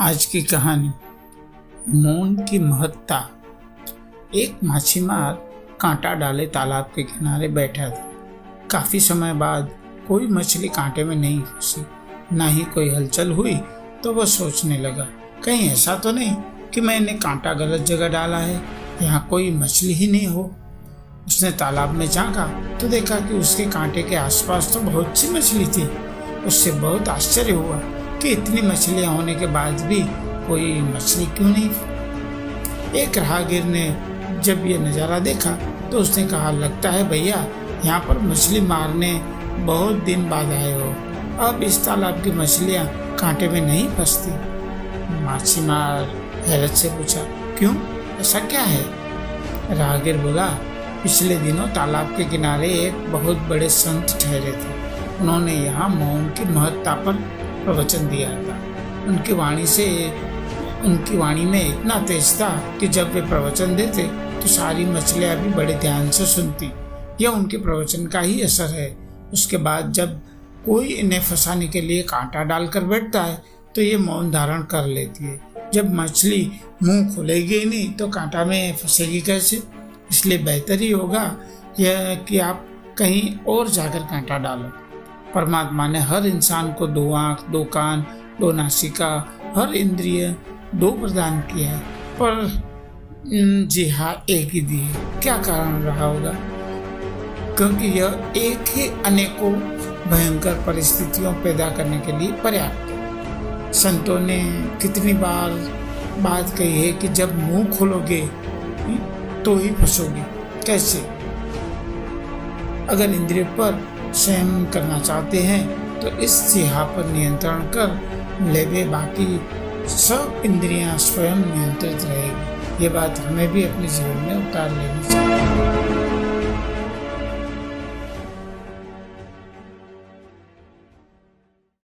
आज की कहानी। मौन की महत्ता। एक मछीमार कांटा डाले तालाब के किनारे बैठा था। काफ़ी समय बाद कोई मछली कांटे में नहीं फंसी। ना ही कोई हलचल हुई तो वह सोचने लगा, कहीं ऐसा तो नहीं कि मैंने कांटा गलत जगह डाला है? यहाँ कोई मछली ही नहीं हो। उसने तालाब में झांका तो देखा कि उसके कांटे के आसपास तो बहुत सी मछली थी। उससे बहुत आश्चर्य हुआ कि इतनी मछलियाँ होने के बाद भी कोई मछली क्यों नहीं? एक राहगीर ने जब ये नज़ारा देखा तो उसने कहा, लगता है भैया, यहाँ पर मछली मारने बहुत दिन बाद आए हो। अब इस तालाब की मछलियाँ कांटे में नहीं फंसती। माछीमार हैरत से पूछा, क्यों? ऐसा क्या है? राहगीर बोला, पिछले दिनों तालाब के किनारे एक बहुत बड़े संत ठहरे थे। उन्होंने यहाँ मौन की महत्ता पर प्रवचन दिया था। उनकी वाणी से, उनकी वाणी में इतना तेज था कि जब वे प्रवचन देते तो सारी मछलियाँ भी बड़े ध्यान से सुनती। यह उनके प्रवचन का ही असर है। उसके बाद जब कोई इन्हें फंसाने के लिए कांटा डालकर बैठता है तो ये मौन धारण कर लेती है। जब मछली मुँह खुलेगी ही नहीं तो कांटा में फंसेगी कैसे? इसलिए बेहतर ही होगा यह कि आप कहीं और जाकर कांटा डालो। परमात्मा ने हर इंसान को दो आँख, दो कान, दो नासिका, हर इंद्रिय दो प्रदान किया है। पर जी हाँ एक ही दी है। क्या कारण रहा होगा? क्योंकि यह एक ही अनेकों भयंकर परिस्थितियों पैदा करने के लिए पर्याप्त संतों ने कितनी बार बात कही है कि जब मुँह खोलोगे तो ही फंसोगे। कैसे? अगर इंद्रिय पर संयम करना चाहते हैं तो इस सिहा पर नियंत्रण कर लेवे बाकी सब इंद्रियाँ स्वयं नियंत्रित रहेगी। ये बात हमें भी अपने जीवन में उतार लेनी चाहिए।